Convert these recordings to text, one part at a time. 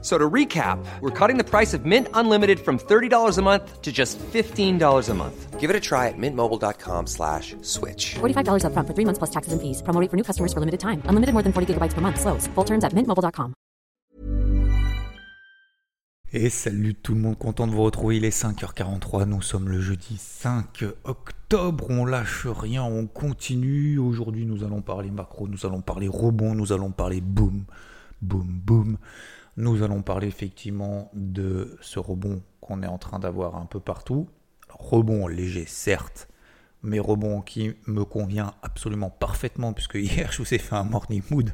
So to recap, we're cutting the price of Mint Unlimited from $30 a month to just $15 a month. Give it a try at mintmobile.com slash switch. $45 upfront for three months plus taxes and fees. Promo rate for new customers for limited time. Unlimited more than 40 gigabytes per month. Slows. Full terms at mintmobile.com. Et salut tout le monde, content de vous retrouver, il est 5h43, nous sommes le jeudi 5 octobre, on lâche rien, on continue, aujourd'hui nous allons parler macro, nous allons parler rebond, nous allons parler boom, boom, boom, nous allons parler effectivement de ce rebond qu'on est en train d'avoir un peu partout, rebond léger certes, mais rebond qui me convient absolument parfaitement, puisque hier je vous ai fait un morning mood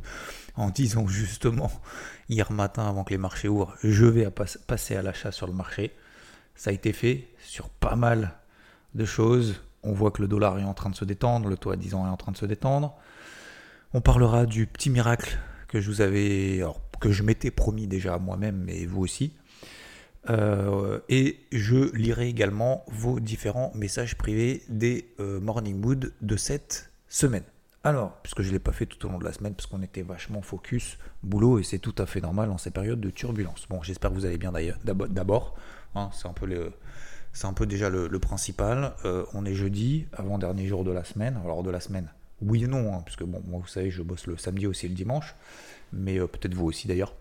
en disant justement hier matin avant que les marchés ouvrent, je vais passer à l'achat sur le marché. Ça a été fait sur pas mal de choses. On voit que le dollar est en train de se détendre, le taux à 10 ans est en train de se détendre. On parlera du petit miracle que je vous avais, que je m'étais promis déjà à moi-même, mais vous aussi. Euh, et je lirai également vos différents messages privés des euh, Morning Mood de cette semaine. Alors, puisque je ne l'ai pas fait tout au long de la semaine, parce qu'on était vachement focus boulot, et c'est tout à fait normal dans ces périodes de turbulence. Bon, j'espère que vous allez bien d'ailleurs. D'abord, hein, c'est un peu le, c'est un peu déjà le, principal. Euh, on est jeudi, avant-dernier jour de la semaine. Alors de la semaine, oui et non, hein, puisque bon, moi vous savez, je bosse le samedi aussi et le dimanche, mais euh, peut-être vous aussi d'ailleurs.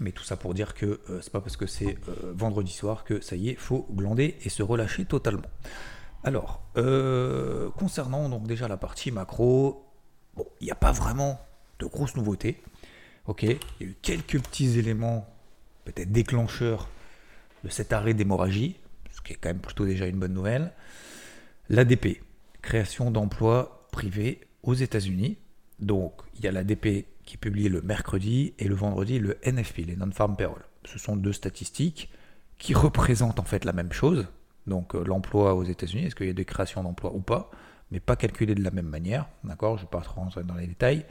Mais tout ça pour dire que euh, c'est pas parce que c'est euh, vendredi soir que ça y est, faut glander et se relâcher totalement. Alors, euh, concernant donc déjà la partie macro, bon, il n'y a pas vraiment de grosses nouveautés. Ok, il y a eu quelques petits éléments, peut-être déclencheurs de cet arrêt d'hémorragie, ce qui est quand même plutôt déjà une bonne nouvelle. L'ADP, création d'emplois privés aux États-Unis. Donc, il y a l'ADP qui est publié le mercredi et le vendredi le NFP, les Non-Farm Payroll. Ce sont deux statistiques qui représentent en fait la même chose. Donc, euh, l'emploi aux États-Unis, est-ce qu'il y a des créations d'emplois ou pas, mais pas calculé de la même manière. D'accord? Je ne vais pas rentrer dans les détails.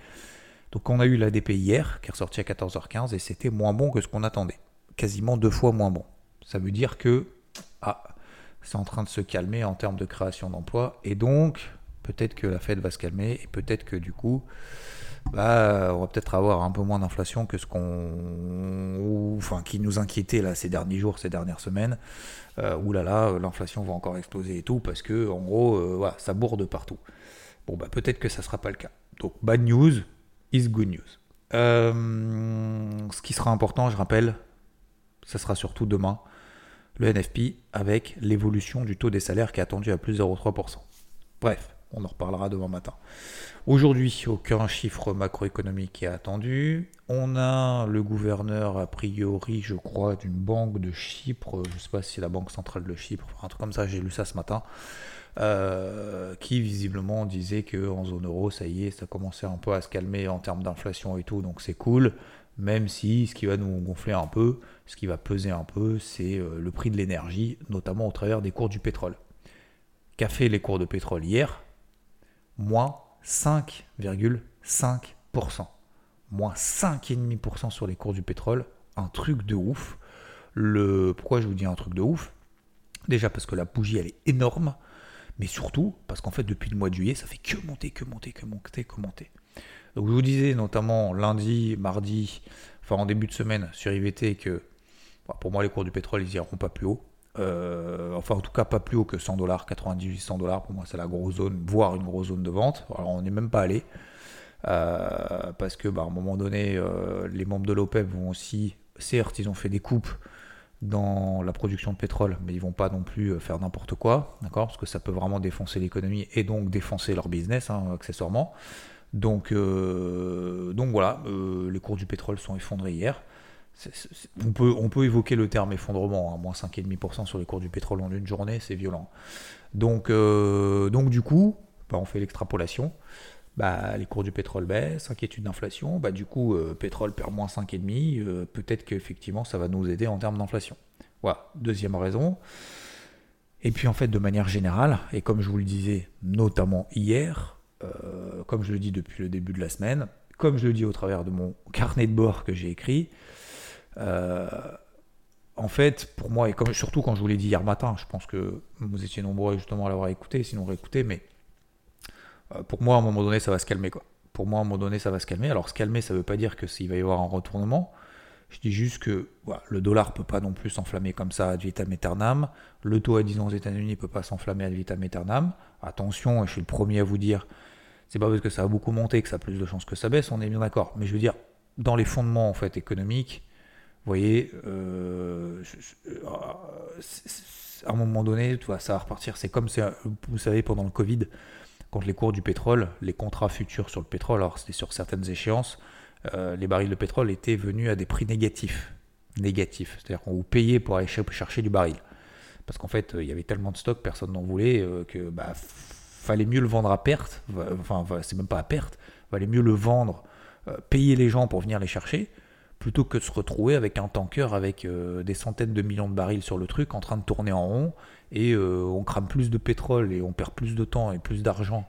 Donc, on a eu l'ADP hier qui est ressorti à 14h15 et c'était moins bon que ce qu'on attendait. Quasiment deux fois moins bon. Ça veut dire que ah, c'est en train de se calmer en termes de création d'emplois et donc peut-être que la Fed va se calmer et peut-être que du coup bah, on va peut-être avoir un peu moins d'inflation que ce qu'on enfin qui nous inquiétait là ces derniers jours ces dernières semaines. Euh, là l'inflation va encore exploser et tout parce que en gros euh, ça bourde partout. Bon bah peut-être que ça sera pas le cas. Donc bad news is good news. Euh, ce qui sera important je rappelle ça sera surtout demain le NFP avec l'évolution du taux des salaires qui est attendu à plus 0,3%. Bref, on en reparlera demain matin. Aujourd'hui, aucun chiffre macroéconomique est attendu. On a le gouverneur, a priori, je crois, d'une banque de Chypre, je ne sais pas si c'est la Banque centrale de Chypre, un truc comme ça, j'ai lu ça ce matin, euh, qui visiblement disait qu'en zone euro, ça y est, ça commençait un peu à se calmer en termes d'inflation et tout, donc c'est cool. Même si ce qui va nous gonfler un peu, ce qui va peser un peu, c'est euh, le prix de l'énergie, notamment au travers des cours du pétrole. Qu'a fait les cours de pétrole hier? Moins 5,5%. Moins 5,5% sur les cours du pétrole. Un truc de ouf. Le... Pourquoi je vous dis un truc de ouf? Déjà parce que la bougie, elle est énorme. Mais surtout parce qu'en fait, depuis le mois de juillet, ça fait que monter, que monter, que monter, que monter. Donc je vous disais notamment lundi, mardi, enfin en début de semaine sur IVT que bah, pour moi les cours du pétrole ils iront pas plus haut. Euh, enfin en tout cas pas plus haut que 100 dollars, 98 100 dollars pour moi c'est la grosse zone, voire une grosse zone de vente. Alors on n'est même pas allé euh, parce que bah, à un moment donné euh, les membres de l'OPEP vont aussi, certes ils ont fait des coupes dans la production de pétrole, mais ils vont pas non plus faire n'importe quoi, d'accord? Parce que ça peut vraiment défoncer l'économie et donc défoncer leur business, hein, accessoirement. Donc, donc voilà, les cours du pétrole sont effondrés hier. On, peut, évoquer le terme effondrement, hein, moins 5,5% sur les cours du pétrole en une journée, c'est violent. Donc, euh, du coup, bah, on fait l'extrapolation. Bah, les cours du pétrole baissent, inquiétude d'inflation, bah, du coup, euh, pétrole perd moins 5,5%, euh, peut-être qu'effectivement, ça va nous aider en termes d'inflation. Voilà, deuxième raison. Et puis en fait, de manière générale, et comme je vous le disais notamment hier, euh, comme je le dis depuis le début de la semaine, comme je le dis au travers de mon carnet de bord que j'ai écrit, en fait, pour moi, et surtout quand je vous l'ai dit hier matin, je pense que vous étiez nombreux justement à l'avoir écouté, sinon réécouté, mais euh, pour moi, à un moment donné, ça va se calmer. Pour moi, à un moment donné, ça va se calmer. Alors, se calmer, ça ne veut pas dire que s'il va y avoir un retournement. Je dis juste que le dollar peut pas non plus s'enflammer comme ça ad vitam aeternam. Le taux à 10 ans aux États-Unis peut pas s'enflammer ad vitam aeternam. Attention, je suis le premier à vous dire, c'est pas parce que ça a beaucoup monté que ça a plus de chances que ça baisse, on est bien d'accord. Mais je veux dire, dans les fondements en fait économiques, vous voyez, euh, à un moment donné, ça va repartir. C'est comme, vous savez, pendant le Covid, quand les cours du pétrole, les contrats futurs sur le pétrole, alors c'était sur certaines échéances, euh, les barils de pétrole étaient venus à des prix négatifs. Négatifs. C'est-à-dire qu'on vous payait pour aller chercher du baril. Parce qu'en fait, il y avait tellement de stock, personne n'en voulait, euh, que bah, fallait mieux le vendre à perte. Enfin, c'est même pas à perte. Fallait mieux le vendre, euh, payer les gens pour venir les chercher, plutôt que de se retrouver avec un tanker avec des centaines de millions de barils sur le truc en train de tourner en rond et on crame plus de pétrole et on perd plus de temps et plus d'argent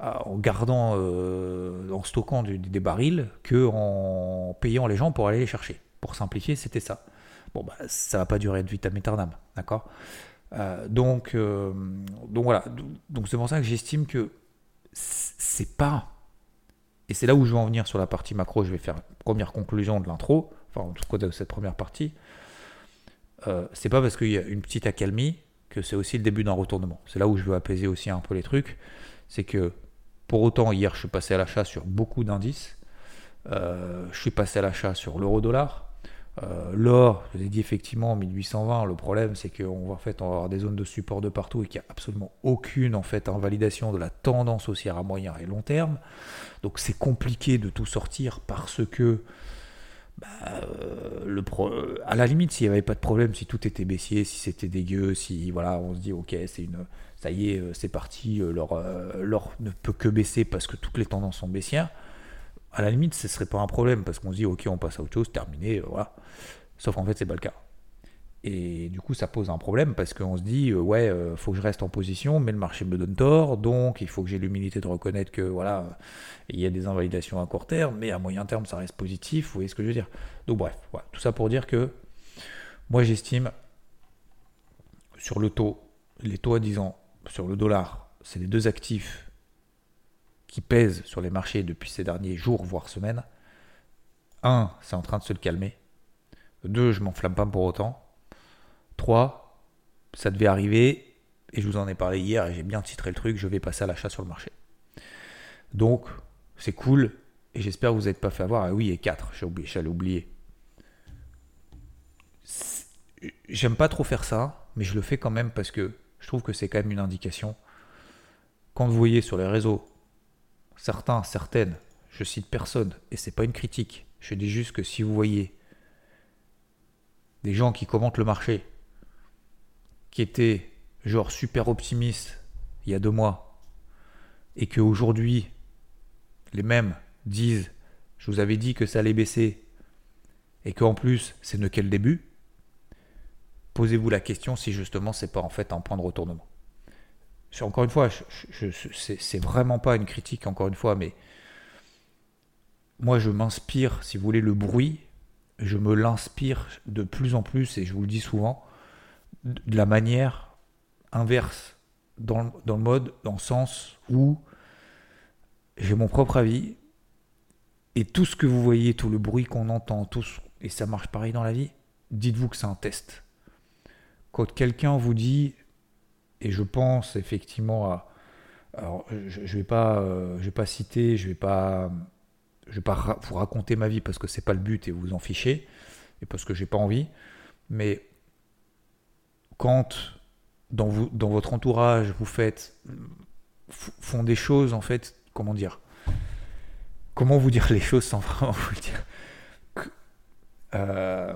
en gardant, euh, en stockant des barils que en payant les gens pour aller les chercher. Pour simplifier, c'était ça. Bon, bah, ça va pas durer de vitam aeternam, d'accord? Euh, donc, euh, donc voilà. Donc c'est pour ça que j'estime que c'est pas. Et c'est là où je vais en venir sur la partie macro. Je vais faire une première conclusion de l'intro, enfin en tout cas de cette première partie. c'est pas parce qu'il y a une petite accalmie que c'est aussi le début d'un retournement. C'est là où je veux apaiser aussi un peu les trucs. C'est que pour autant, hier, je suis passé à l'achat sur beaucoup d'indices. Euh, je suis passé à l'achat sur l'euro-dollar. Euh, l'or, je vous ai dit effectivement 1820. Le problème, c'est qu'on va, en fait, on va avoir des zones de support de partout et qu'il n'y a absolument aucune en fait, invalidation de la tendance haussière à moyen et long terme. Donc c'est compliqué de tout sortir parce que bah, euh, le à la limite, s'il n'y avait pas de problème, si tout était baissier, si c'était dégueu, si voilà, on se dit ok, c'est une, ça y est, euh, c'est parti, euh, l'or, ne peut que baisser parce que toutes les tendances sont baissières. À la limite, ce serait pas un problème parce qu'on se dit ok, on passe à autre chose, terminé, voilà. Sauf qu'en fait, c'est pas le cas. Et du coup, ça pose un problème parce qu'on se dit, euh, ouais, euh, faut que je reste en position, mais le marché me donne tort, donc il faut que j'ai l'humilité de reconnaître que voilà, il y a des invalidations à court terme, mais à moyen terme, ça reste positif. Vous voyez ce que je veux dire Donc bref, tout ça pour dire que moi, j'estime sur le taux, les taux à 10 ans, sur le dollar, c'est les deux actifs qui pèsent sur les marchés depuis ces derniers jours, voire semaines. Un, c'est en train de se calmer. Deux, je m'enflamme pas pour autant. 3, ça devait arriver, et je vous en ai parlé hier, et j'ai bien titré le truc, je vais passer à l'achat sur le marché. Donc, c'est cool, et j'espère que vous n'êtes pas fait avoir. Ah oui, et 4, j'allais oublier. J'aime pas trop faire ça, mais je le fais quand même parce que je trouve que c'est quand même une indication. Quand vous voyez sur les réseaux, certains, certaines, je cite personne, et c'est pas une critique, je dis juste que si vous voyez des gens qui commentent le marché qui était genre super optimiste il y a deux mois et qu'aujourd'hui les mêmes disent je vous avais dit que ça allait baisser et qu'en plus c'est ne quel début, posez-vous la question si justement c'est pas en fait un point de retournement. Encore une fois, c'est vraiment pas une critique encore une fois, mais moi je m'inspire, si vous voulez, le bruit, je me l'inspire de plus en plus et je vous le dis souvent de la manière inverse, dans, le mode, dans le sens où j'ai mon propre avis, et tout ce que vous voyez, tout le bruit qu'on entend, tout et ça marche pareil dans la vie, dites-vous que c'est un test. Quand quelqu'un vous dit, et je pense effectivement à... Alors, je ne vais, pas, euh, vais pas citer, je vais pas, je vais pas vous raconter ma vie parce que c'est pas le but et vous en fichez, et parce que j'ai pas envie, mais quand dans, vous, dans votre entourage vous faites font des choses en fait comment dire comment vous dire les choses sans vraiment vous le dire euh,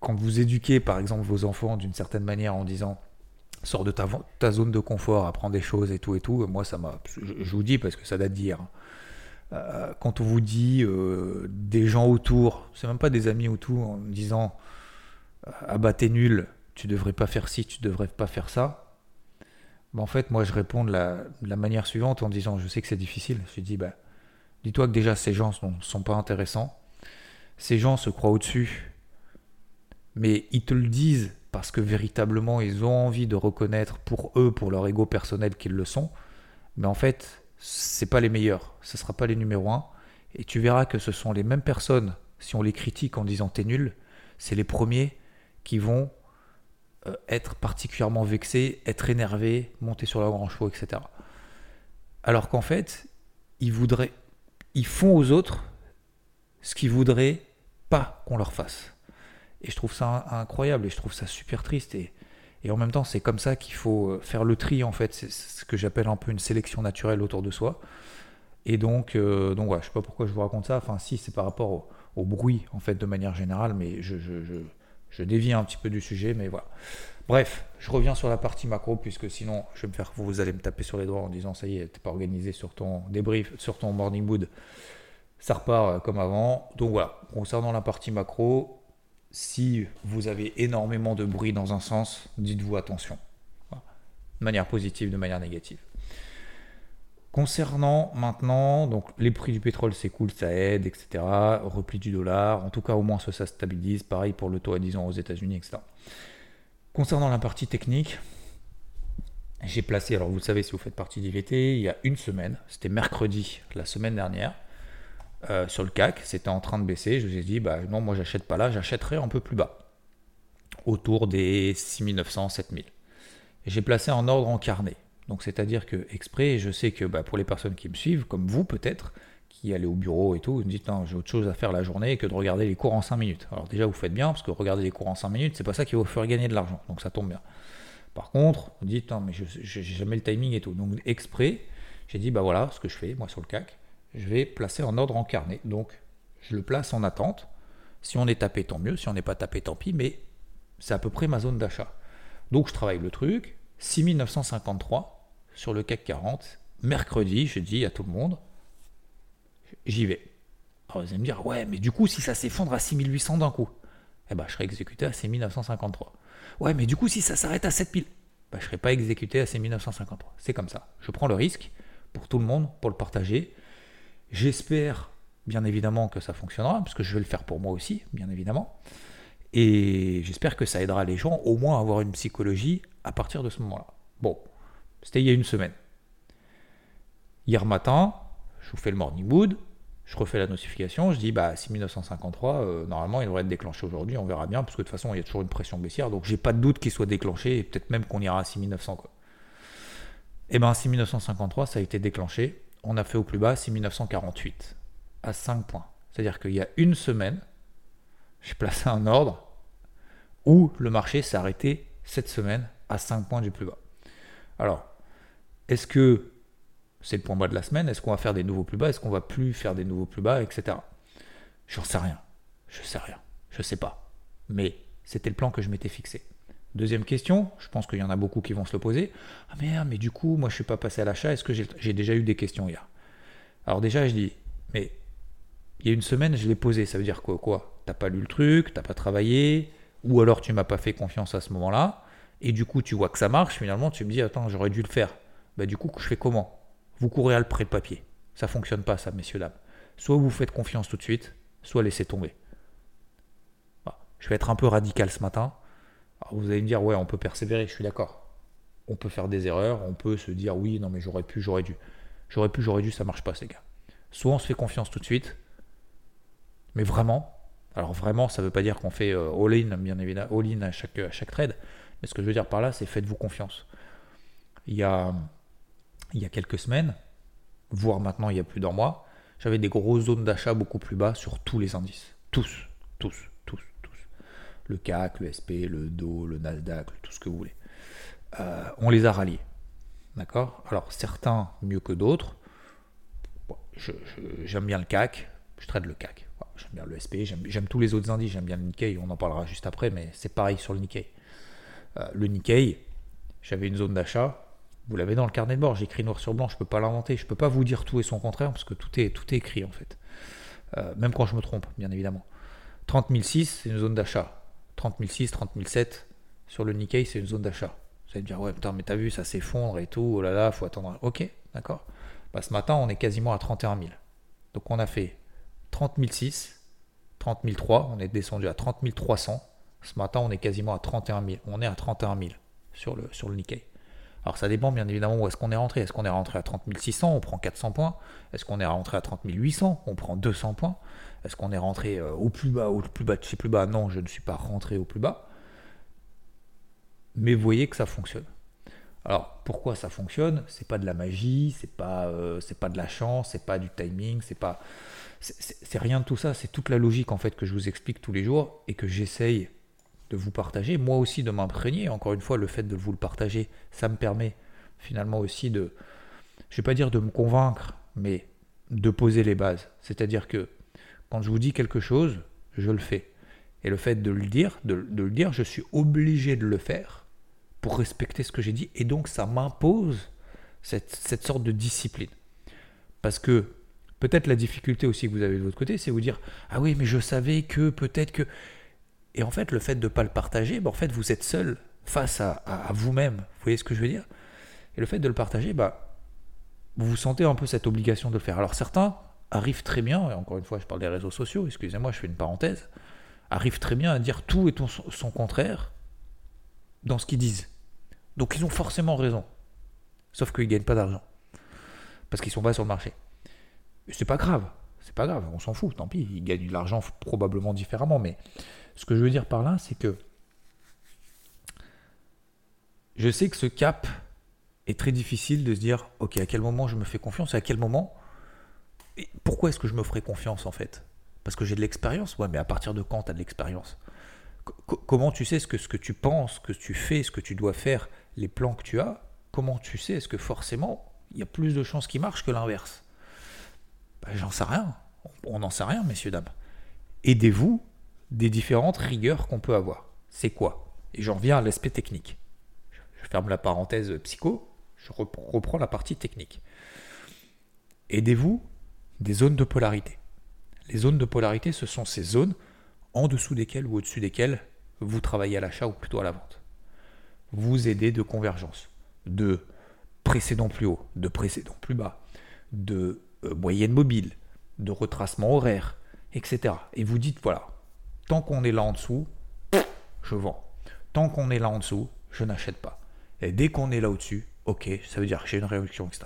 quand vous éduquez par exemple vos enfants d'une certaine manière en disant sors de ta, zone de confort apprends des choses et tout et tout moi ça m'a je, vous dis parce que ça date d'hier hein. euh, quand on vous dit euh, des gens autour c'est même pas des amis autour en disant ah bah t'es nul tu devrais pas faire ci, tu devrais pas faire ça. en fait, moi, je réponds de la, manière suivante en disant, je sais que c'est difficile. Je dis, bah, dis-toi que déjà ces gens ne sont pas intéressants. Ces gens se croient au-dessus, mais ils te le disent parce que véritablement ils ont envie de reconnaître pour eux, pour leur ego personnel qu'ils le sont. Mais en fait, c'est pas les meilleurs, ce sera pas les numéros 1. Et tu verras que ce sont les mêmes personnes, si on les critique en disant t'es nul, c'est les premiers qui vont euh, être particulièrement vexés, être énervés, monter sur leur grand chevaux, etc. Alors qu'en fait, ils voudraient, ils font aux autres ce qu'ils voudraient pas qu'on leur fasse. Et je trouve ça incroyable et je trouve ça super triste. Et, et en même temps, c'est comme ça qu'il faut euh, faire le tri, en fait. C'est ce que j'appelle un peu une sélection naturelle autour de soi. Et donc, euh, donc je sais pas pourquoi je vous raconte ça. Enfin, si, c'est par rapport au, bruit, en fait, de manière générale, mais je, je, je, je, dévie un petit peu du sujet, mais voilà. Bref, je reviens sur la partie macro, puisque sinon, je vais me faire, vous allez me taper sur les doigts en disant, ça y est, t'es pas organisé sur ton débrief, sur ton morning mood. Ça repart euh, comme avant. Donc voilà, concernant la partie macro, si vous avez énormément de bruit dans un sens, dites-vous attention. De manière positive, de manière négative. Concernant maintenant, donc les prix du pétrole c'est cool, ça aide, etc. Repli du dollar, en tout cas au moins ça, ça stabilise. Pareil pour le taux à 10 ans aux États-Unis, etc. Concernant la partie technique, j'ai placé, alors vous le savez si vous faites partie d'IVT, il y a une semaine, c'était mercredi la semaine dernière, euh, sur le CAC, c'était en train de baisser. Je vous ai dit, bah non, moi j'achète pas là, j'achèterai un peu plus bas, autour des 6900, 7000. Et j'ai placé en ordre en carnet. Donc c'est-à-dire que exprès, je sais que bah, pour les personnes qui me suivent, comme vous peut-être, qui allez au bureau et tout, vous me dites non, j'ai autre chose à faire la journée que de regarder les cours en 5 minutes. Alors déjà vous faites bien, parce que regarder les cours en 5 minutes, c'est pas ça qui va vous faire gagner de l'argent. Donc ça tombe bien. Par contre, vous dites non mais je j'ai jamais le timing et tout. Donc exprès, j'ai dit bah voilà ce que je fais moi sur le CAC je vais placer en ordre en carnet. Donc, je le place en attente. Si on est tapé, tant mieux. Si on n'est pas tapé, tant pis. Mais c'est à peu près ma zone d'achat. Donc, je travaille le truc. 6953 sur le CAC 40. Mercredi, je dis à tout le monde, j'y vais. Alors, vous allez me dire, ouais, mais du coup, si ça s'effondre à 6800 d'un coup, eh ben, je serai exécuté à 6953. Ouais, mais du coup, si ça s'arrête à 7000, ben, je ne serai pas exécuté à 6953. C'est comme ça. Je prends le risque pour tout le monde, pour le partager. J'espère bien évidemment que ça fonctionnera, parce que je vais le faire pour moi aussi, bien évidemment. Et j'espère que ça aidera les gens au moins à avoir une psychologie à partir de ce moment-là. Bon, c'était il y a une semaine. Hier matin, je vous fais le morning mood, je refais la notification, je dis bah 6953, euh, normalement il devrait être déclenché aujourd'hui, on verra bien, parce que de toute façon il y a toujours une pression baissière, donc j'ai pas de doute qu'il soit déclenché, et peut-être même qu'on ira à 6900 quoi. Et ben 6953 ça a été déclenché, on a fait au plus bas 6948 à 5 points. C'est-à-dire qu'il y a une semaine, j'ai placé un ordre où le marché s'est arrêté cette semaine à 5 points du plus bas. Alors, est-ce que c'est le point bas de la semaine? Est-ce qu'on va faire des nouveaux plus bas? Est-ce qu'on va plus faire des nouveaux plus bas Etc. J'en sais rien. Je sais rien. Je sais pas. Mais c'était le plan que je m'étais fixé. Deuxième question, je pense qu'il y en a beaucoup qui vont se le poser. Ah merde, mais du coup, moi je ne suis pas passé à l'achat, est-ce que j'ai déjà eu des questions hier Alors déjà, je dis, mais il y a une semaine, je l'ai posé, ça veut dire quoi Quoi? T'as pas lu le truc, t'as pas travaillé, ou alors tu m'as pas fait confiance à ce moment-là, et du coup tu vois que ça marche, finalement tu me dis, attends, j'aurais dû le faire. Bah du coup, je fais comment? Vous courez à le prêt de papier. Ça fonctionne pas ça, messieurs, dames. Soit vous faites confiance tout de suite, soit laissez tomber. Je vais être un peu radical ce matin vous allez me dire, ouais, on peut persévérer, je suis d'accord. On peut faire des erreurs, on peut se dire, oui, non, mais j'aurais pu, j'aurais dû. J'aurais pu, j'aurais dû, ça marche pas, ces gars. Soit on se fait confiance tout de suite, mais vraiment, alors vraiment, ça veut pas dire qu'on fait euh, all-in, bien évidemment, all-in à chaque, à chaque trade, mais ce que je veux dire par là, c'est faites-vous confiance. Il y a, il y a quelques semaines, voire maintenant il y a plus d'un mois, j'avais des grosses zones d'achat beaucoup plus bas sur tous les indices. Tous, tous le CAC, le SP, le DO, le Nasdaq, tout ce que vous voulez. Euh, on les a ralliés. D'accord? Alors, certains mieux que d'autres. j'aime bien le CAC, je traite le CAC. j'aime bien le SP, j'aime, tous les autres indices, j'aime bien le Nikkei, on en parlera juste après, mais c'est pareil sur le Nikkei. Euh, le Nikkei, j'avais une zone d'achat, vous l'avez dans le carnet de bord, j'écris noir sur blanc, je ne peux pas l'inventer, je ne peux pas vous dire tout et son contraire, parce que tout est, tout est écrit en fait. Euh, même quand je me trompe, bien évidemment. 30 006, c'est une zone d'achat. 30 006, 30 007 sur le Nikkei, c'est une zone d'achat. Vous allez dire, ouais, putain, mais t'as vu, ça s'effondre et tout, oh là là, faut attendre. Ok, d'accord. Bah, ce matin, on est quasiment à 31 000. Donc on a fait 30 006, 30 003, on est descendu à 30 300. Ce matin, on est quasiment à 31 000. On est à 31 000 sur le, sur le Nikkei. Alors ça dépend bien évidemment où est-ce qu'on est rentré. Est-ce qu'on est rentré à 30 600, on prend 400 points Est-ce qu'on est rentré à 30 800, on prend 200 points Est-ce qu'on est rentré euh, au plus bas, au plus bas, chez plus bas? Non, je ne suis pas rentré au plus bas. Mais vous voyez que ça fonctionne. Alors pourquoi ça fonctionne? C'est pas de la magie, c'est pas, euh, pas de la chance, c'est pas du timing, c'est pas, c'est rien de tout ça. C'est toute la logique en fait que je vous explique tous les jours et que j'essaye de vous partager, moi aussi de m'imprégner. Encore une fois, le fait de vous le partager, ça me permet finalement aussi de, je vais pas dire de me convaincre, mais de poser les bases. C'est-à-dire que quand je vous dis quelque chose, je le fais. Et le fait de le dire, de, le dire, je suis obligé de le faire pour respecter ce que j'ai dit. Et donc ça m'impose cette, cette sorte de discipline. Parce que peut-être la difficulté aussi que vous avez de votre côté, c'est vous dire, ah oui, mais je savais que peut-être que... Et en fait, le fait de ne pas le partager, bah, en fait, vous êtes seul face à, vous-même. Vous voyez ce que je veux dire? Et le fait de le partager, bah, vous vous sentez un peu cette obligation de le faire. Alors certains arrivent très bien, et encore une fois, je parle des réseaux sociaux, excusez-moi, je fais une parenthèse, arrivent très bien à dire tout et son contraire dans ce qu'ils disent. Donc ils ont forcément raison. Sauf qu'ils ne gagnent pas d'argent. Parce qu'ils sont pas sur le marché. C'est pas grave. C'est pas grave, on s'en fout, tant pis, ils gagnent de l'argent probablement différemment, mais ce que je veux dire par là, c'est que je sais que ce cap est très difficile de se dire, ok, à quel moment je me fais confiance et à quel moment... Pourquoi est-ce que je me ferai confiance en fait? Parce que j'ai de l'expérience Ouais, mais à partir de quand tu as de l'expérience? Comment tu sais ce que, tu penses, ce que tu fais, ce que tu dois faire, les plans que tu as? Comment tu sais? Est-ce que forcément, il y a plus de chances qu'il marche que l'inverse? Ben, J'en sais rien. On n'en sait rien, messieurs, dames. Aidez-vous des différentes rigueurs qu'on peut avoir. C'est quoi? Et j'en viens à l'aspect technique. Je ferme la parenthèse psycho, je reprends la partie technique. Aidez-vous des zones de polarité. Les zones de polarité, ce sont ces zones en dessous desquelles ou au-dessus desquelles vous travaillez à l'achat ou plutôt à la vente. Vous aidez de convergence, de précédent plus haut, de précédent plus bas, de euh, moyenne mobile, de retracement horaire, etc. Et vous dites, voilà, Tant qu'on est là en dessous, je vends. Tant qu'on est là en dessous, je n'achète pas. Et dès qu'on est là au-dessus, ok, ça veut dire que j'ai une réduction, etc.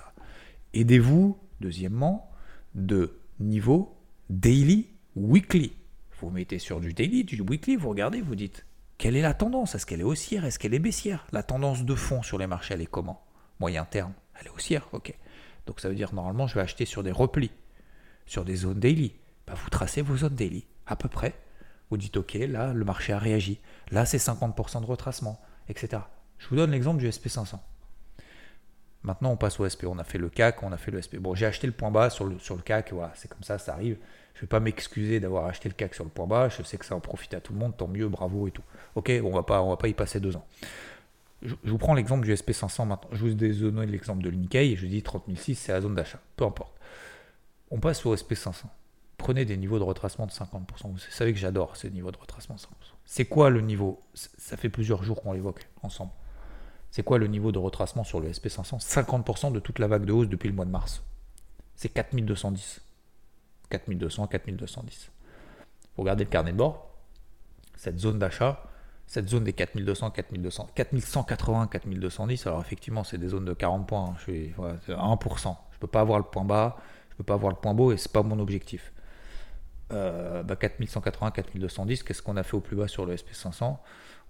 Aidez-vous, deuxièmement, de niveau daily, weekly. Vous mettez sur du daily, du weekly, vous regardez, vous dites, quelle est la tendance? Est-ce qu'elle est haussière? Est-ce qu'elle est baissière? La tendance de fond sur les marchés, elle est comment? Moyen terme, elle est haussière, ok. Donc ça veut dire, normalement, je vais acheter sur des replis, sur des zones daily. Bah, vous tracez vos zones daily, à peu près. Vous dites, OK, là, le marché a réagi. Là, c'est 50% de retracement, etc. Je vous donne l'exemple du SP500. Maintenant, on passe au SP. On a fait le CAC, on a fait le SP. Bon, j'ai acheté le point bas sur le, sur le CAC. Voilà, c'est comme ça, ça arrive. Je ne vais pas m'excuser d'avoir acheté le CAC sur le point bas. Je sais que ça en profite à tout le monde. Tant mieux, bravo et tout. OK, on va pas, on va pas y passer deux ans. Je, vous prends l'exemple du SP500 maintenant. Je vous donne l'exemple de l'Unikai et je dis 30006, c'est la zone d'achat. Peu importe. On passe au SP500 prenez des niveaux de retracement de 50%. Vous savez que j'adore ces niveaux de retracement de 50%. C'est quoi le niveau? Ça fait plusieurs jours qu'on l'évoque ensemble. C'est quoi le niveau de retracement sur le SP500 50% de toute la vague de hausse depuis le mois de mars. C'est 4210. 4200, 4210. Vous regardez le carnet de bord. Cette zone d'achat, cette zone des 4200, 4200, 4180, 4210. Alors effectivement, c'est des zones de 40 points. Hein. Je suis 1%. Je ne peux pas avoir le point bas, je ne peux pas avoir le point beau et c'est pas mon objectif. 4180, 4210, qu'est-ce qu'on a fait au plus bas sur le SP500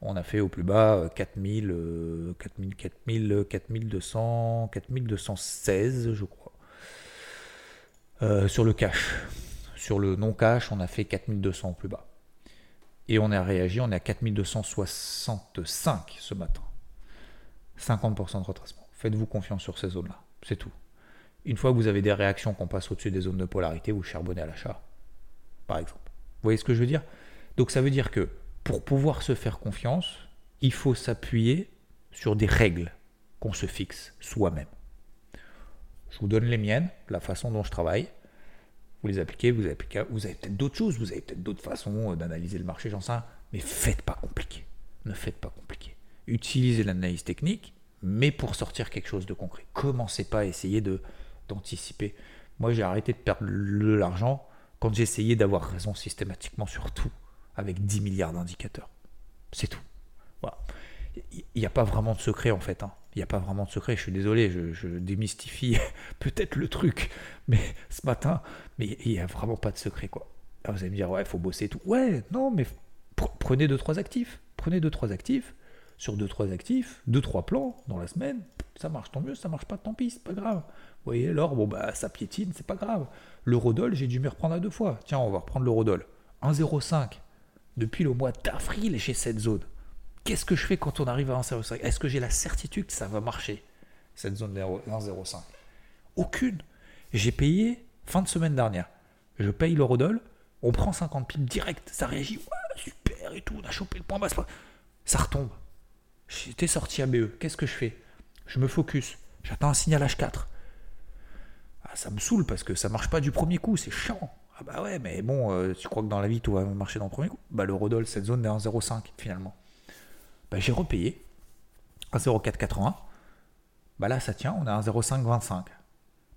On a fait au plus bas 4000, 4000, 4000, 4200, 4216, je crois. Euh, sur le cash. Sur le non-cash, on a fait 4200 au plus bas. Et on a réagi, on est à 4265 ce matin. 50% de retracement. Faites-vous confiance sur ces zones-là. C'est tout. Une fois que vous avez des réactions qu'on passe au-dessus des zones de polarité, vous charbonnez à l'achat exemple. Vous voyez ce que je veux dire? Donc ça veut dire que pour pouvoir se faire confiance, il faut s'appuyer sur des règles qu'on se fixe soi-même. Je vous donne les miennes, la façon dont je travaille. Vous les appliquez, vous, appliquez, vous avez peut-être d'autres choses, vous avez peut-être d'autres façons d'analyser le marché, j'en sais rien, mais faites pas compliqué. Ne faites pas compliqué. Utilisez l'analyse technique, mais pour sortir quelque chose de concret. Commencez pas à essayer de, d'anticiper Moi, j'ai arrêté de perdre l'argent quand essayé d'avoir raison systématiquement sur tout, avec 10 milliards d'indicateurs. C'est tout. Voilà. Il n'y a pas vraiment de secret en fait. hein. Il n'y a pas vraiment de secret. Je suis désolé, je, démystifie peut-être le truc, mais ce matin, mais il n'y a vraiment pas de secret quoi. Vous allez me dire, ouais, faut bosser tout. Ouais, non, mais pr- prenez 2-3 actifs. Prenez 2-3 actifs. Sur 2-3 actifs, 2-3 plans dans la semaine. Ça marche, tant mieux. Ça marche pas, tant pis, c'est pas grave. Vous voyez, l'or, bon, bah, ça piétine, c'est pas grave. L'eurodoll, j'ai dû m'y reprendre à deux fois. Tiens, on va reprendre l'eurodoll. 1,05. Depuis le mois d'avril, j'ai cette zone. Qu'est-ce que je fais quand on arrive à 1,05 Est-ce que j'ai la certitude que ça va marcher, cette zone de 1,05 Aucune. J'ai payé fin de semaine dernière. Je paye l'eurodoll, on prend 50 pips direct, ça réagit, super et tout, on a chopé le point bas, c'est pas- ça retombe. J'étais sorti à BE, qu'est-ce que je fais? Je me focus, j'attends un signal H4. Ah, ça me saoule parce que ça marche pas du premier coup, c'est chiant. Ah bah ouais, mais bon, euh, tu crois que dans la vie tout va marcher dans le premier coup? Bah l'eurodoll, cette zone est 1,05 finalement. Bah j'ai repayé, 1,0480. Bah là ça tient, on a 1,0525.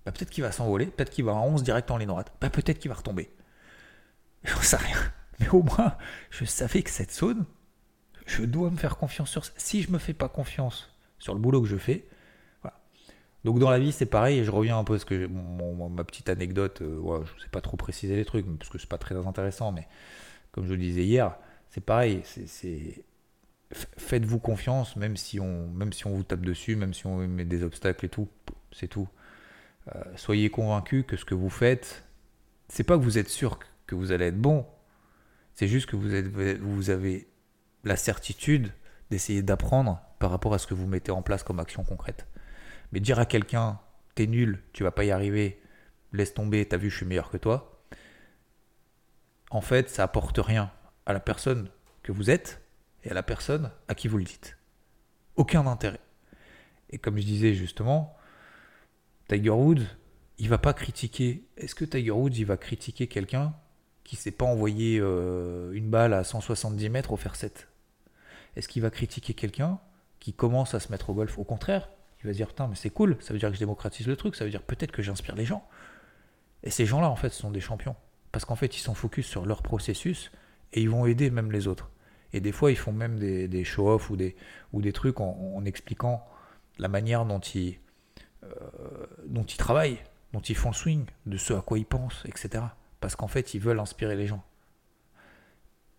Bah peut-être qu'il va s'envoler, peut-être qu'il va à 11 direct en ligne droite, bah peut-être qu'il va retomber. J'en sais rien. Mais au moins, je savais que cette zone, je dois me faire confiance sur ça. Si je me fais pas confiance sur le boulot que je fais. Donc dans la vie, c'est pareil, et je reviens un peu à ce que mon- ma petite anecdote, euh, je ne sais pas trop préciser les trucs, parce que c'est pas très intéressant, mais comme je le disais hier, c'est pareil, faites-vous confiance, même si on, vous tape dessus, même si on met des obstacles et tout, c'est tout. Euh, soyez convaincus que ce que vous faites, c'est pas que vous êtes sûr que vous allez être bon, c'est juste que vous avez la certitude d'essayer d'apprendre par rapport à ce que vous mettez en place comme action concrète. Mais dire à quelqu'un, t'es nul, tu vas pas y arriver, laisse tomber, t'as vu, je suis meilleur que toi, en fait, ça apporte rien à la personne que vous êtes et à la personne à qui vous le dites. Aucun intérêt. Et comme je disais justement, Tiger Woods, il va pas critiquer. Est-ce que Tiger Woods, il va critiquer quelqu'un qui s'est pas envoyé euh, une balle à 170 mètres au fer 7 Est-ce qu'il va critiquer quelqu'un qui commence à se mettre au golf Au contraire, il va se dire putain, mais c'est cool, ça veut dire que je démocratise le truc, ça veut dire peut-être que j'inspire les gens. Et ces gens-là, en fait, sont des champions. Parce qu'en fait, ils sont focus sur leur processus et ils vont aider même les autres. Et des fois, ils font même des, show-off ou des, ou des trucs en, expliquant la manière dont ils, euh, dont ils travaillent, dont ils font swing, de ce à quoi ils pensent, etc. Parce qu'en fait, ils veulent inspirer les gens.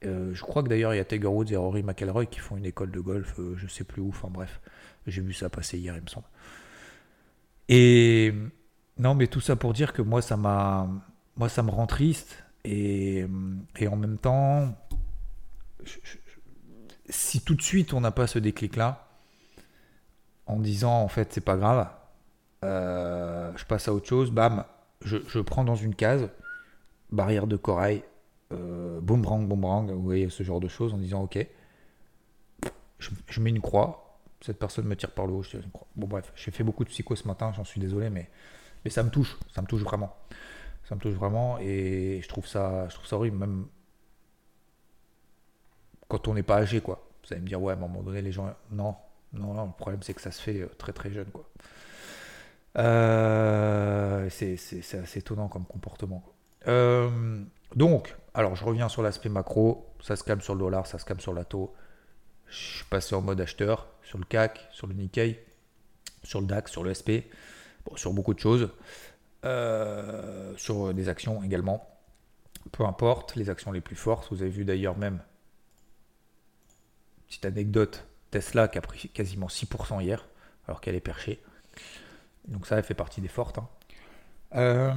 Euh, je crois que d'ailleurs, il y a Tiger Woods et Rory McIlroy qui font une école de golf, euh, je sais plus où, enfin bref. J'ai vu ça passer hier, il me semble. Et non, mais tout ça pour dire que moi, ça m'a, moi, ça me rend triste. Et, et en même temps, si tout de suite on n'a pas ce déclic-là, en disant en fait c'est pas grave, euh, je passe à autre chose, bam, je, je prends dans une case, barrière de corail, euh, boomerang, boomerang, voyez ce genre de choses, en disant ok, je, mets une croix, cette personne me tire par le haut, je une croix. Bon bref, j'ai fait beaucoup de psycho ce matin, j'en suis désolé, mais, ça me touche, ça me touche vraiment. Ça me touche vraiment et je trouve ça, je trouve ça horrible, même quand on n'est pas âgé, quoi. Vous allez me dire, ouais, à un moment donné, les gens. Non, non, non, le problème, c'est que ça se fait euh, très très jeune, quoi. Euh, c'est assez étonnant comme comportement. quoi. Euh, donc, alors je reviens sur l'aspect macro. Ça se calme sur le dollar, ça se calme sur la taux. Je suis passé en mode acheteur sur le CAC, sur le Nikkei, sur le DAX, sur le SP, bon, sur beaucoup de choses. Euh, sur des actions également. Peu importe, les actions les plus fortes. Vous avez vu d'ailleurs même Petite anecdote, Tesla qui a pris quasiment 6% hier, alors qu'elle est perchée. Donc ça, elle fait partie des fortes. hein. Euh,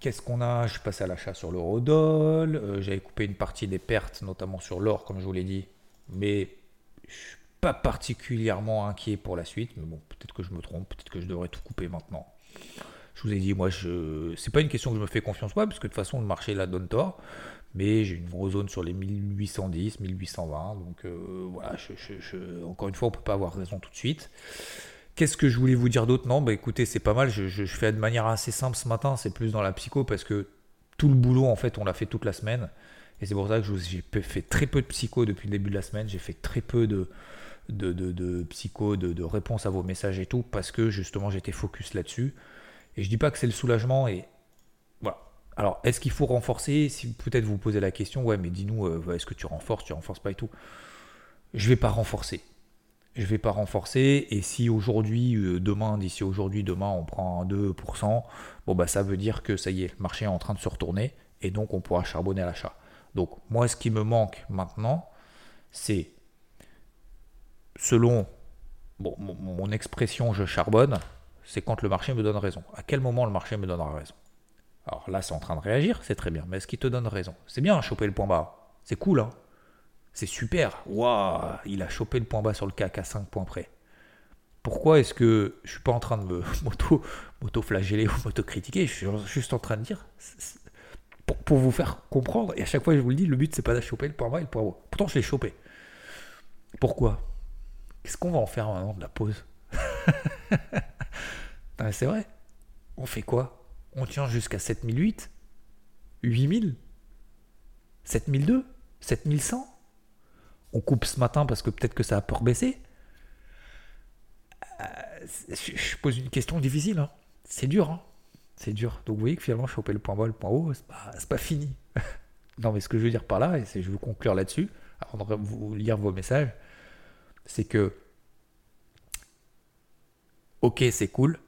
Qu'est-ce qu'on a? Je suis passé à l'achat sur l'eurodoll. Euh, J'avais coupé une partie des pertes, notamment sur l'or, comme je vous l'ai dit. Mais je suis pas particulièrement inquiet pour la suite. Mais bon, peut-être que je me trompe, peut-être que je devrais tout couper maintenant. Je vous ai dit, moi, je... c'est pas une question que je me fais confiance, ouais, parce que de toute façon, le marché la donne tort. Mais j'ai une grosse zone sur les 1810, 1820. Donc euh, voilà, encore une fois, on peut pas avoir raison tout de suite. Qu'est-ce que je voulais vous dire d'autre? Non, bah écoutez, c'est pas mal. Je, je- fais de manière assez simple ce matin. C'est plus dans la psycho parce que tout le boulot, en fait, on l'a fait toute la semaine. Et c'est pour ça que j'ai fait très peu de psycho depuis le début de la semaine. J'ai fait très peu de, de, de, de psycho, de, de réponse à vos messages et tout, parce que justement, j'étais focus là-dessus. Et je dis pas que c'est le soulagement et voilà. Alors, est-ce qu'il faut renforcer? Si peut-être vous posez la question, ouais, mais dis-nous, euh, est-ce que tu renforces, tu renforces pas et tout? Je vais pas renforcer. Je vais pas renforcer. Et si aujourd'hui, euh, demain, d'ici aujourd'hui, demain, on prend un 2%, bon bah ça veut dire que ça y est, le marché est en train de se retourner et donc on pourra charbonner à l'achat. Donc moi, ce qui me manque maintenant, c'est selon mon, mon expression je charbonne, c'est quand le marché me donne raison. À quel moment le marché me donnera raison? Alors là, c'est en train de réagir, c'est très bien. Mais est-ce qu'il te donne raison? C'est bien, choper le point bas. C'est cool, hein C'est super. Waouh Il a chopé le point bas sur le CAC à 5 points près. Pourquoi est-ce que je suis pas en train de me m'auto, m'auto-flageller ou m'auto-critiquer? Je suis juste en train de dire pour, pour, vous faire comprendre. Et à chaque fois, je vous le dis, le but c'est pas de choper le point bas et le point haut. Pourtant, je l'ai chopé. Pourquoi? Qu'est-ce qu'on va en faire maintenant de la pause? C'est vrai. On fait quoi? On tient jusqu'à 7008 8000 7002 7100 On coupe ce matin parce que peut-être que ça a peur baisser euh, je, pose une question difficile. Hein. C'est dur. Hein. C'est dur. Donc vous voyez que finalement, choper le point bas, le point haut, c'est pas, pas fini. non, mais ce que je veux dire par là, et je veux conclure là-dessus, avant de vous lire vos messages, c'est que, ok, c'est cool,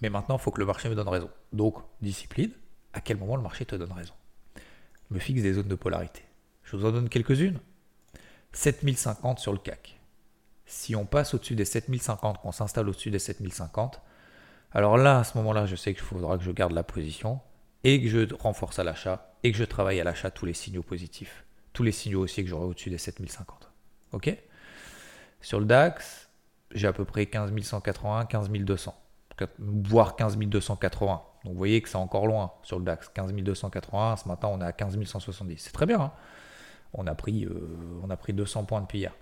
mais maintenant, il faut que le marché me donne raison. Donc, discipline, à quel moment le marché te donne raison? Je me fixe des zones de polarité. Je vous en donne quelques-unes. 7050 sur le CAC. Si on passe au-dessus des 7050, qu'on s'installe au-dessus des 7050, alors là, à ce moment-là, je sais qu'il faudra que je garde la position et que je renforce à l'achat et que je travaille à l'achat tous les signaux positifs. Tous les signaux aussi que j'aurai au-dessus des 7050. OK? Sur le DAX, j'ai à peu près 15 181, 15 200 voire 15 280. Donc vous voyez que c'est encore loin sur le DAX. 15 280, ce matin on est à 15 170. C'est très bien. Hein? On, a pris, euh, on a pris 200 points depuis hier,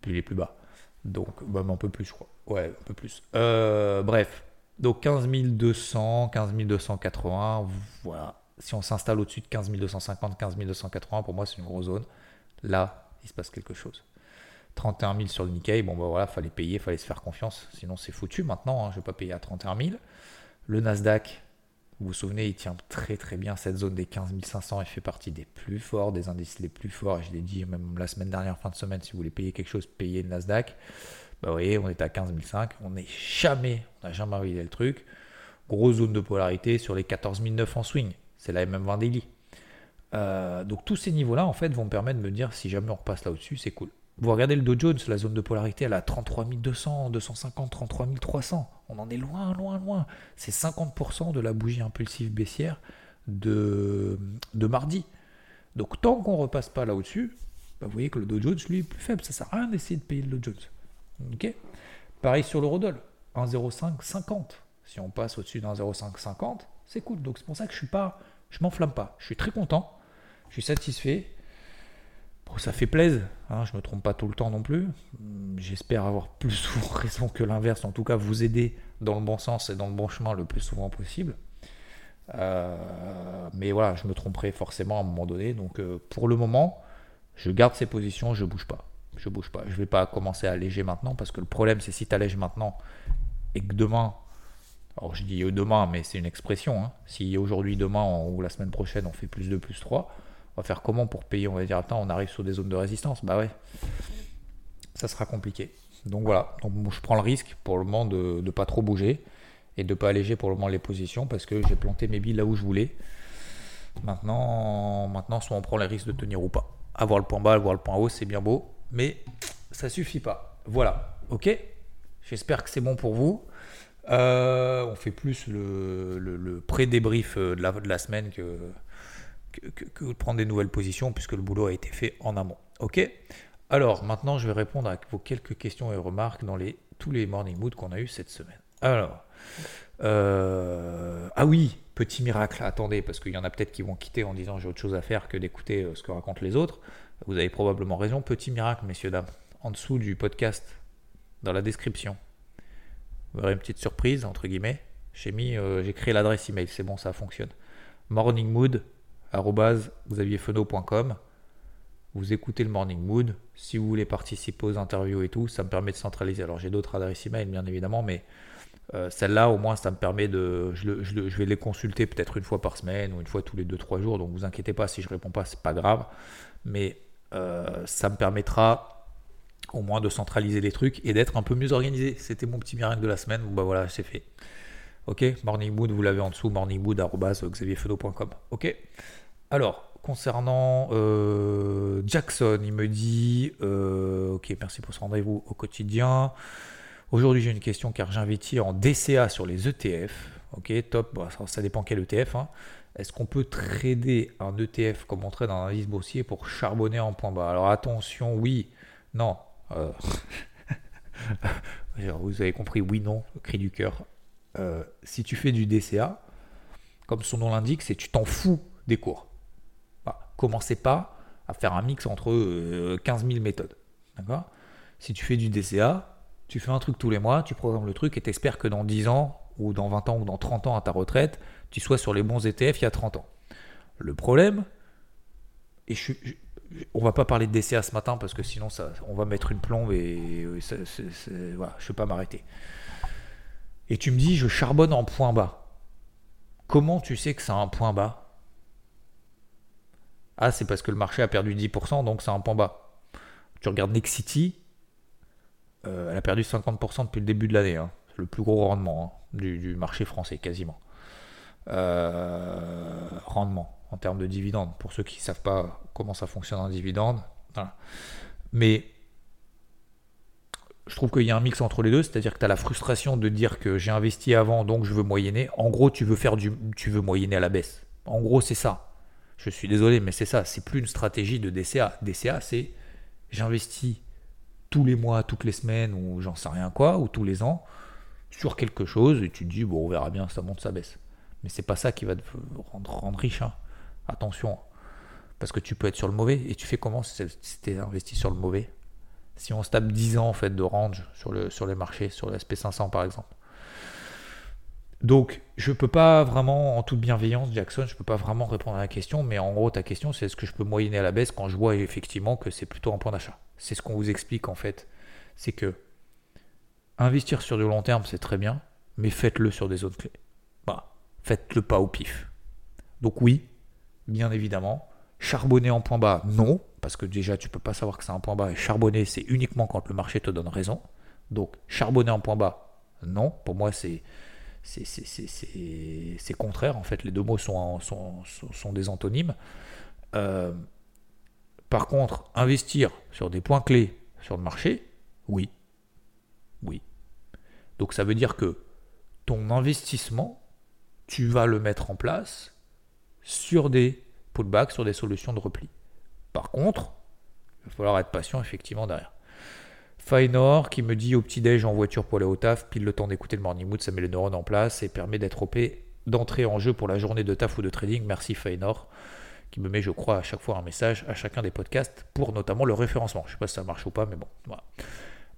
puis les plus bas. Donc, bah, un peu plus, je crois. Ouais, un peu plus. Euh, bref, donc 15 200, 15 280, voilà. Si on s'installe au-dessus de 15 250, 15 280, pour moi c'est une grosse zone. Là, il se passe quelque chose. 31 000 sur le Nikkei, bon bah voilà, fallait payer, fallait se faire confiance, sinon c'est foutu maintenant, hein, je ne vais pas payer à 31 000. Le Nasdaq, vous vous souvenez, il tient très très bien cette zone des 15 500, il fait partie des plus forts, des indices les plus forts, je l'ai dit même la semaine dernière, fin de semaine, si vous voulez payer quelque chose, payez le Nasdaq. Bah vous voyez, on est à 15 500, on n'est jamais, on n'a jamais arrivé le truc. Grosse zone de polarité sur les 14 900 en swing, c'est la MM20 daily. Euh, donc tous ces niveaux-là, en fait, vont me permettre de me dire si jamais on repasse là au-dessus, c'est cool. Vous regardez le Dow Jones, la zone de polarité, elle a 33 200, 250, 33 300. On en est loin, loin, loin. C'est 50% de la bougie impulsive baissière de, mardi. Donc tant qu'on ne repasse pas là au-dessus, bah, vous voyez que le Dow Jones, lui, est plus faible. Ça sert à rien d'essayer de payer le Dow Jones. Pareil sur l'eurodoll, 1,0550. Si on passe au-dessus d'un 0,550, c'est cool. Donc c'est pour ça que je suis pas, je m'enflamme pas. Je suis très content, je suis satisfait ça fait plaisir, hein, je ne me trompe pas tout le temps non plus. J'espère avoir plus souvent raison que l'inverse, en tout cas vous aider dans le bon sens et dans le bon chemin le plus souvent possible. Euh, mais voilà, je me tromperai forcément à un moment donné. Donc euh, pour le moment, je garde ces positions, je bouge pas. Je bouge pas. Je vais pas commencer à alléger maintenant parce que le problème c'est si tu allèges maintenant et que demain, alors je dis demain, mais c'est une expression, hein, si aujourd'hui, demain ou la semaine prochaine on fait plus de plus 3, on va faire comment pour payer On va dire, attends, on arrive sur des zones de résistance. Bah ouais, ça sera compliqué. Donc voilà, donc je prends le risque pour le moment de ne pas trop bouger et de ne pas alléger pour le moment les positions parce que j'ai planté mes billes là où je voulais. Maintenant, maintenant, soit on prend les risques de tenir ou pas. Avoir le point bas, avoir le point haut, c'est bien beau, mais ça suffit pas. Voilà, ok? J'espère que c'est bon pour vous. Euh, on fait plus le, le pré-débrief de la, de la semaine que, que, de prendre des nouvelles positions puisque le boulot a été fait en amont. Ok? Alors maintenant je vais répondre à vos quelques questions et remarques dans les, tous les morning moods qu'on a eu cette semaine. Alors, euh, ah oui, petit miracle, attendez, parce qu'il y en a peut-être qui vont quitter en disant j'ai autre chose à faire que d'écouter euh, ce que racontent les autres. Vous avez probablement raison, petit miracle, messieurs, dames. En dessous du podcast, dans la description, vous aurez une petite surprise, entre guillemets. J'ai mis, euh, j'ai créé l'adresse email, c'est bon, ça fonctionne. Morning Mood xavierfenot.com. Vous écoutez le Morning Mood. Si vous voulez participer aux interviews et tout, ça me permet de centraliser. Alors j'ai d'autres adresses email bien évidemment, mais Euh, Celle-là, au moins, ça me permet de. Je vais les consulter peut-être une fois par semaine ou une fois tous les 2-3 jours. Donc, vous inquiétez pas, si je réponds pas, c'est pas grave. Mais euh, ça me permettra au moins de centraliser les trucs et d'être un peu mieux organisé. C'était mon petit miracle de la semaine. Bon, bah voilà, c'est fait. Ok, Morning Mood, vous l'avez en dessous, morningmood.xavierfedo.com. Ok? Alors, concernant euh, Jackson, il me dit euh, Ok, merci pour ce rendez-vous au quotidien. Aujourd'hui, j'ai une question car j'investis en DCA sur les ETF. Ok, top. Ça, dépend quel ETF. hein. Est-ce qu'on peut trader un ETF comme on trade un indice boursier pour charbonner en point bas? Alors attention, oui, non. Euh, vous avez compris, oui, non, cri du cœur. Si tu fais du DCA, comme son nom l'indique, c'est tu t'en fous des cours. Voilà. Commencez pas à faire un mix entre euh, 15 000 méthodes. D'accord? Si tu fais du DCA, tu fais un truc tous les mois, tu programmes le truc et t'espères que dans 10 ans, ou dans 20 ans, ou dans 30 ans à ta retraite, tu sois sur les bons ETF il y a 30 ans. Le problème, et je, je- on va pas parler de DCA ce matin parce que sinon ça, on va mettre une plombe et, c'est- voilà, je ne vais pas m'arrêter. Et tu me dis, je charbonne en point bas. Comment tu sais que c'est un point bas? Ah, c'est parce que le marché a perdu 10%, donc c'est un point bas. Tu regardes Nexity, euh, elle a perdu 50% depuis le début de l'année. hein. C'est le plus gros rendement hein, du, marché français, quasiment. Euh, rendement en termes de dividendes. Pour ceux qui ne savent pas comment ça fonctionne un dividende. Mais je trouve qu'il y a un mix entre les deux, c'est-à-dire que tu as la frustration de dire que j'ai investi avant, donc je veux moyenner. En gros, tu veux faire du, tu veux moyenner à la baisse. En gros, c'est ça. Je suis désolé, mais c'est ça. C'est plus une stratégie de DCA. DCA, c'est j'investis tous les mois, toutes les semaines, ou j'en sais rien quoi, ou tous les ans, sur quelque chose, et tu te dis, bon, on verra bien, ça monte, ça baisse. Mais c'est pas ça qui va te rendre, riche. hein. Attention. Parce que tu peux être sur le mauvais, et tu fais comment si tu es investi sur le mauvais? Si on se tape 10 ans en fait de range sur, le, sur les marchés, sur le SP500 par exemple. Donc, je peux pas vraiment, en toute bienveillance, Jackson, je peux pas vraiment répondre à la question, mais en gros, ta question, c'est est-ce que je peux moyenner à la baisse quand je vois effectivement que c'est plutôt un point d'achat? C'est ce qu'on vous explique en fait. C'est que investir sur du long terme, c'est très bien, mais faites-le sur des zones clés. Voilà. Faites-le pas au pif. Donc, oui, bien évidemment. Charbonner en point bas, non, parce que déjà, tu peux pas savoir que c'est un point bas, et charbonner, c'est uniquement quand le marché te donne raison. Donc, charbonner en point bas, non. Pour moi, c'est c'est- contraire. En fait, les deux mots sont des antonymes. Euh, par contre, investir sur des points clés sur le marché, oui. Oui. Donc ça veut dire que ton investissement, tu vas le mettre en place sur des pullbacks, sur des solutions de repli. Par contre, il va falloir être patient effectivement derrière. Fainor qui me dit au petit-déj en voiture pour aller au taf, pile le temps d'écouter le morning mood, ça met les neurones en place et permet d'être OP, d'entrer en jeu pour la journée de taf ou de trading. Merci Fainor qui me met, je crois, à chaque fois un message à chacun des podcasts pour notamment le référencement. Je sais pas si ça marche ou pas, mais bon.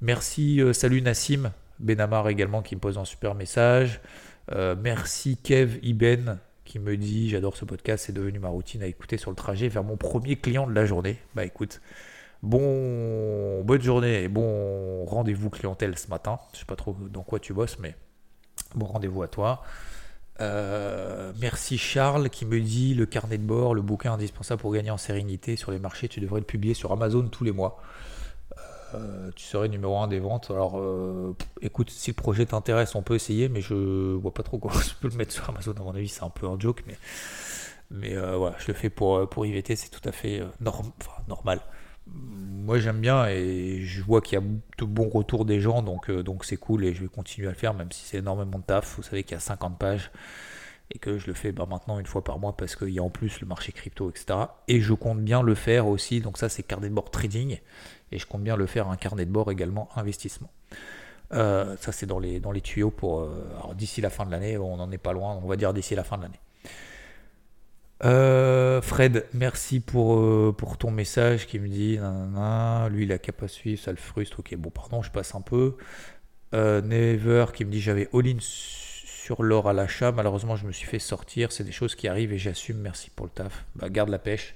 Merci, euh, salut Nassim, Benamar également qui me pose un super message. Euh, merci Kev Iben qui me dit j'adore ce podcast, c'est devenu ma routine à écouter sur le trajet vers mon premier client de la journée. Bah écoute, bon bonne journée et bon rendez-vous clientèle ce matin. Je sais pas trop dans quoi tu bosses, mais bon rendez-vous à toi. Euh, merci Charles qui me dit le carnet de bord, le bouquin indispensable pour gagner en sérénité sur les marchés, tu devrais le publier sur Amazon tous les mois. Euh, tu serais numéro un des ventes. Alors, euh, écoute, si le projet t'intéresse, on peut essayer, mais je vois pas trop comment je peux le mettre sur Amazon. À mon avis, c'est un peu un joke, mais, mais voilà, je le fais pour, pour IVT, c'est tout à fait norm- normal. Moi, j'aime bien et je vois qu'il y a de bons retours des gens, donc euh, donc c'est cool et je vais continuer à le faire, même si c'est énormément de taf. Vous savez qu'il y a 50 pages et que je le fais bah, maintenant une fois par mois parce qu'il y a en plus le marché crypto, etc. Et je compte bien le faire aussi, donc ça c'est carnet de bord trading, et je compte bien le faire un carnet de bord également investissement. Euh, ça c'est dans les, dans les tuyaux pour euh, d'ici la fin de l'année, on n'en est pas loin, on va dire d'ici la fin de l'année. Euh, Fred, merci pour, euh, pour ton message qui me dit lui il a qu'à pas suivre, ça le frustre. Ok, bon, pardon, je passe un peu. Euh, Never qui me dit j'avais all-in sur l'or à l'achat. Malheureusement, je me suis fait sortir. C'est des choses qui arrivent et j'assume. Merci pour le taf. Bah, garde la pêche.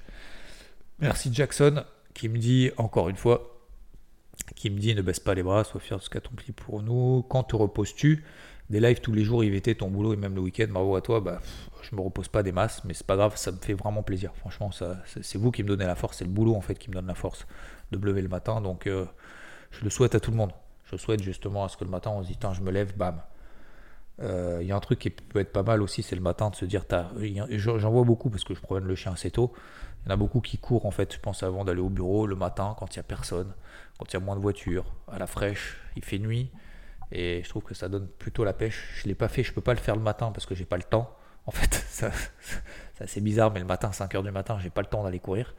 Merci Jackson qui me dit encore une fois qui me dit ne baisse pas les bras, sois fier de ce qu'accompli pour nous. Quand te reposes-tu? Des lives tous les jours, IVT, ton boulot et même le week-end, bravo à toi. Bah, je me repose pas des masses, mais c'est pas grave, ça me fait vraiment plaisir. Franchement, c'est vous qui me donnez la force, c'est le boulot en fait qui me donne la force de me lever le matin. Donc, euh, je le souhaite à tout le monde. Je souhaite justement à ce que le matin on se dit, je me lève, bam. Il euh, y a un truc qui peut être pas mal aussi, c'est le matin de se dire, j'en vois beaucoup parce que je promène le chien assez tôt. Il y en a beaucoup qui courent en fait, je pense avant d'aller au bureau le matin quand il n'y a personne, quand il y a moins de voitures, à la fraîche, il fait nuit. Et je trouve que ça donne plutôt la pêche. Je ne l'ai pas fait, je ne peux pas le faire le matin parce que j'ai pas le temps. En fait, ça, c'est bizarre, mais le matin, 5h du matin, j'ai pas le temps d'aller courir.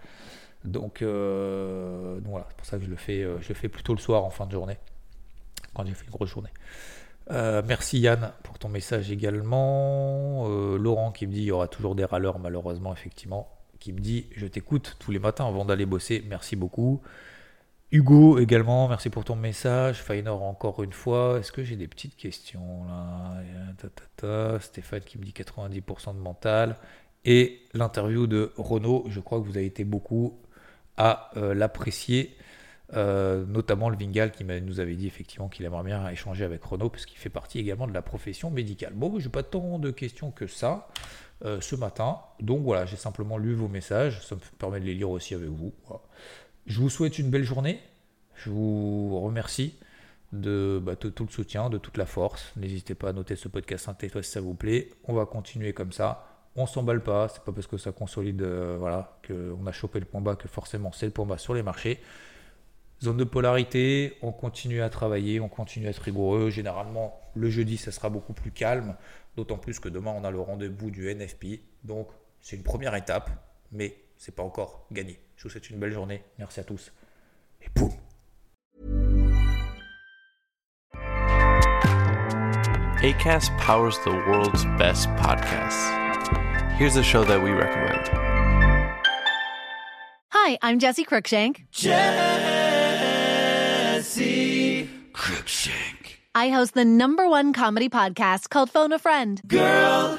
Donc, euh, voilà, c'est pour ça que je le, fais, euh, je fais plutôt le soir en fin de journée, quand j'ai fait une grosse journée. Euh, merci Yann pour ton message également. Laurent qui me dit il y aura toujours des râleurs malheureusement effectivement. Qui me dit je t'écoute tous les matins avant d'aller bosser. Merci beaucoup. Hugo également, merci pour ton message. Fainor encore une fois. Est-ce que j'ai des petites questions là? Stéphane qui me dit 90% de mental. Et l'interview de Renault, je crois que vous avez été beaucoup à euh, l'apprécier. Euh, notamment le Vingal qui nous avait dit effectivement qu'il aimerait bien échanger avec Renault parce qu'il fait partie également de la profession médicale. Bon, j'ai pas tant de questions que ça euh, ce matin. Donc voilà, j'ai simplement lu vos messages. Ça me permet de les lire aussi avec vous. Je vous souhaite une belle journée. Je vous remercie de, bah, tout le soutien, de toute la force. N'hésitez pas à noter ce podcast 5 étoiles si ça vous plaît. On va continuer comme ça. On s'emballe pas. C'est pas parce que ça consolide, euh, voilà, qu'on a chopé le point bas que forcément c'est le point bas sur les marchés. Zone de polarité, on continue à travailler, on continue à être rigoureux. Généralement, le jeudi, ça sera beaucoup plus calme, d'autant plus que demain, on a le rendez-vous du NFP. Donc, c'est une première étape, mais c'est pas encore gagné. Je vous souhaite une belle journée. Merci à tous. Et boum ACAST powers the world's best podcasts. Here's a show that we recommend. Hi, I'm Jesse Cruikshank. Jesse Cruikshank. I host the number one comedy podcast called Phone a Friend. Girl.